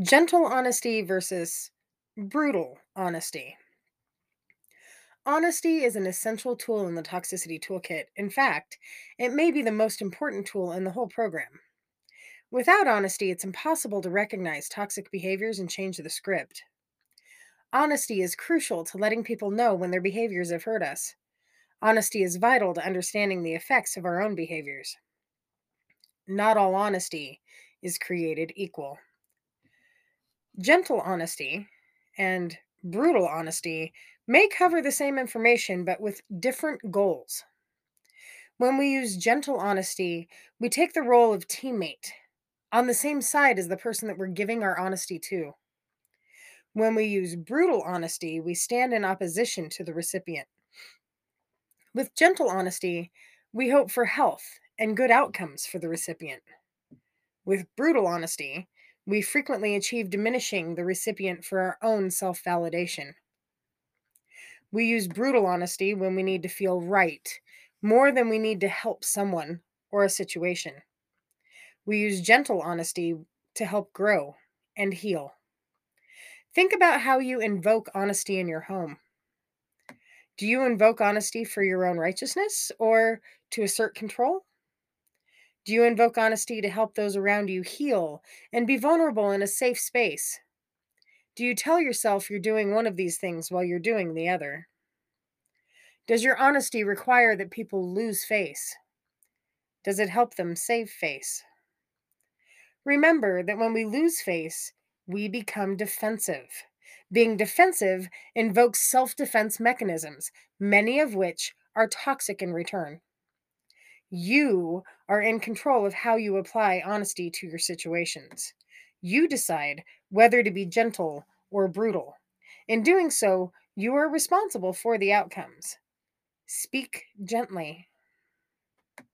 Gentle honesty versus brutal honesty. Honesty is an essential tool in the toxicity toolkit. In fact, it may be the most important tool in the whole program. Without honesty, it's impossible to recognize toxic behaviors and change the script. Honesty is crucial to letting people know when their behaviors have hurt us. Honesty is vital to understanding the effects of our own behaviors. Not all honesty is created equal. Gentle honesty and brutal honesty may cover the same information but with different goals. When we use gentle honesty, we take the role of teammate on the same side as the person that we're giving our honesty to. When we use brutal honesty, we stand in opposition to the recipient. With gentle honesty, we hope for health and good outcomes for the recipient. With brutal honesty, we frequently achieve diminishing the recipient for our own self validation. We use brutal honesty when we need to feel right more than we need to help someone or a situation. We use gentle honesty to help grow and heal. Think about how you invoke honesty in your home. Do you invoke honesty for your own righteousness or to assert control? Do you invoke honesty to help those around you heal and be vulnerable in a safe space? Do you tell yourself you're doing one of these things while you're doing the other? Does your honesty require that people lose face? Does it help them save face? Remember that when we lose face, we become defensive. Being defensive invokes self defense mechanisms, many of which are toxic in return. You are in control of how you apply honesty to your situations. You decide whether to be gentle or brutal. In doing so, you are responsible for the outcomes. Speak gently.